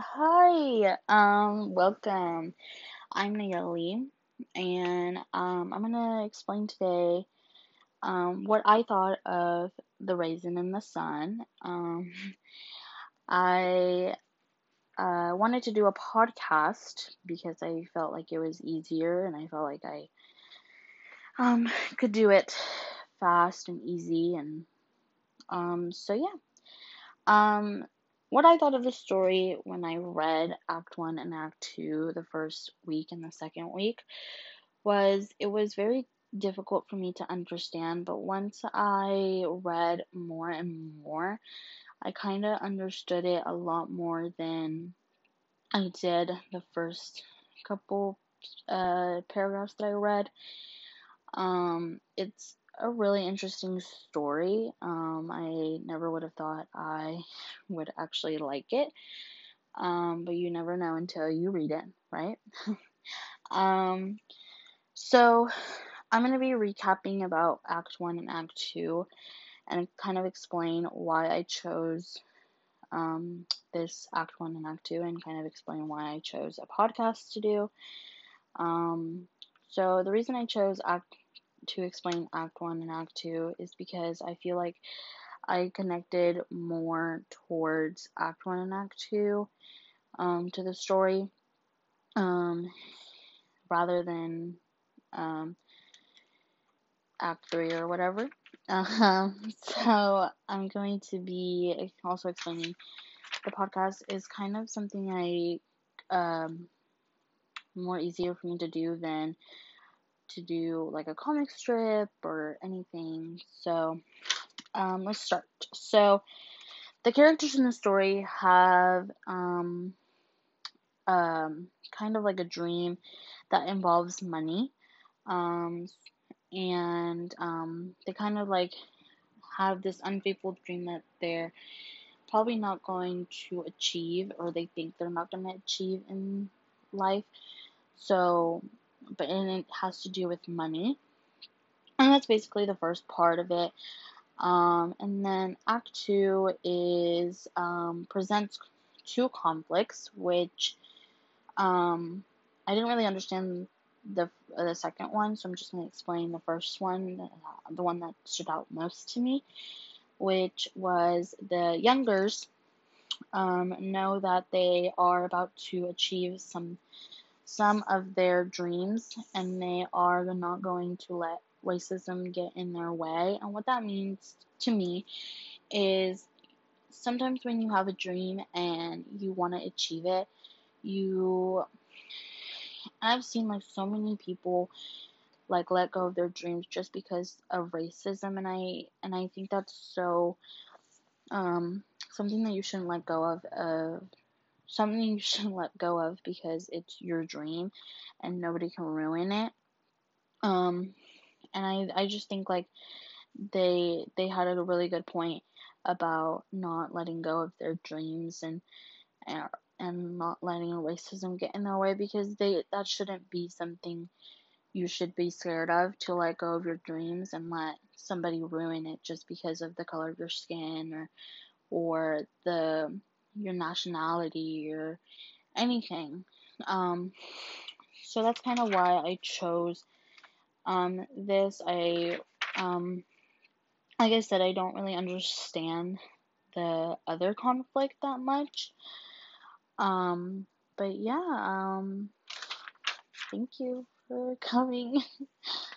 Hi, um, welcome. I'm Nayeli, and um, I'm gonna explain today um, what I thought of The Raisin in the Sun. Um, I uh, wanted to do a podcast because I felt like it was easier, and I felt like I um, could do it fast and easy, and um, so yeah. Um, what I thought of the story when I read Act 1 and Act 2 the first week and the second week was it was very difficult for me to understand, but once I read more and more, I kind of understood it a lot more than I did the first couple uh, paragraphs that I read. Um, it's a really interesting story. Um, I never would have thought I would actually like it. Um, but you never know until you read it, right? um, so I'm going to be recapping about Act 1 and Act 2 and kind of explain why I chose um, this Act 1 and Act 2 and kind of explain why I chose a podcast to do. Um, so the reason I chose Act to explain Act 1 and Act 2 is because I feel like I connected more towards Act 1 and Act 2 um, to the story um, rather than um, Act 3 or whatever. Um, so I'm going to be also explaining the podcast is kind of something I um, more easier for me to do than to do like a comic strip or anything. So um, let's start. So the characters in the story have um, um, kind of like a dream that involves money. Um, and um, they kind of like have this unfaithful dream that they're probably not going to achieve or they think they're not going to achieve in life. So but and it has to do with money. And that's basically the first part of it. Um, and then Act Two is um, presents two conflicts, which um, I didn't really understand the the second one, so I'm just to explain the first one, the one that stood out most to me, which was the Youngers um, know that they are about to achieve some some of their dreams and they are not going to let racism get in their way. And what that means to me is sometimes when you have a dream and you want to achieve it, you I've seen like so many people like let go of their dreams just because of racism and I and I think that's so um something that you shouldn't let go of of something you should let go of because it's your dream and nobody can ruin it. Um, and I I just think like they they had a really good point about not letting go of their dreams and and, not letting racism get in their way because they that shouldn't be something you should be scared of to let go of your dreams and let somebody ruin it just because of the color of your skin or or the your nationality or anything. Um, so that's kind of why I chose um, this. I, um, like I said, I don't really understand the other conflict that much. Um, but yeah, um, thank you for coming.